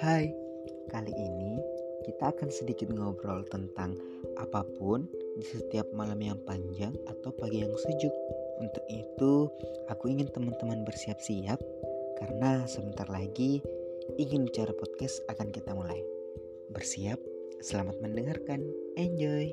Hai, kali ini kita akan sedikit ngobrol tentang apa pun di setiap malam yang panjang atau pagi yang sejuk. Untuk itu, aku ingin teman-teman bersiap-siap karena sebentar lagi ingin bicara podcast akan kita mulai. Bersiap, selamat mendengarkan. Enjoy.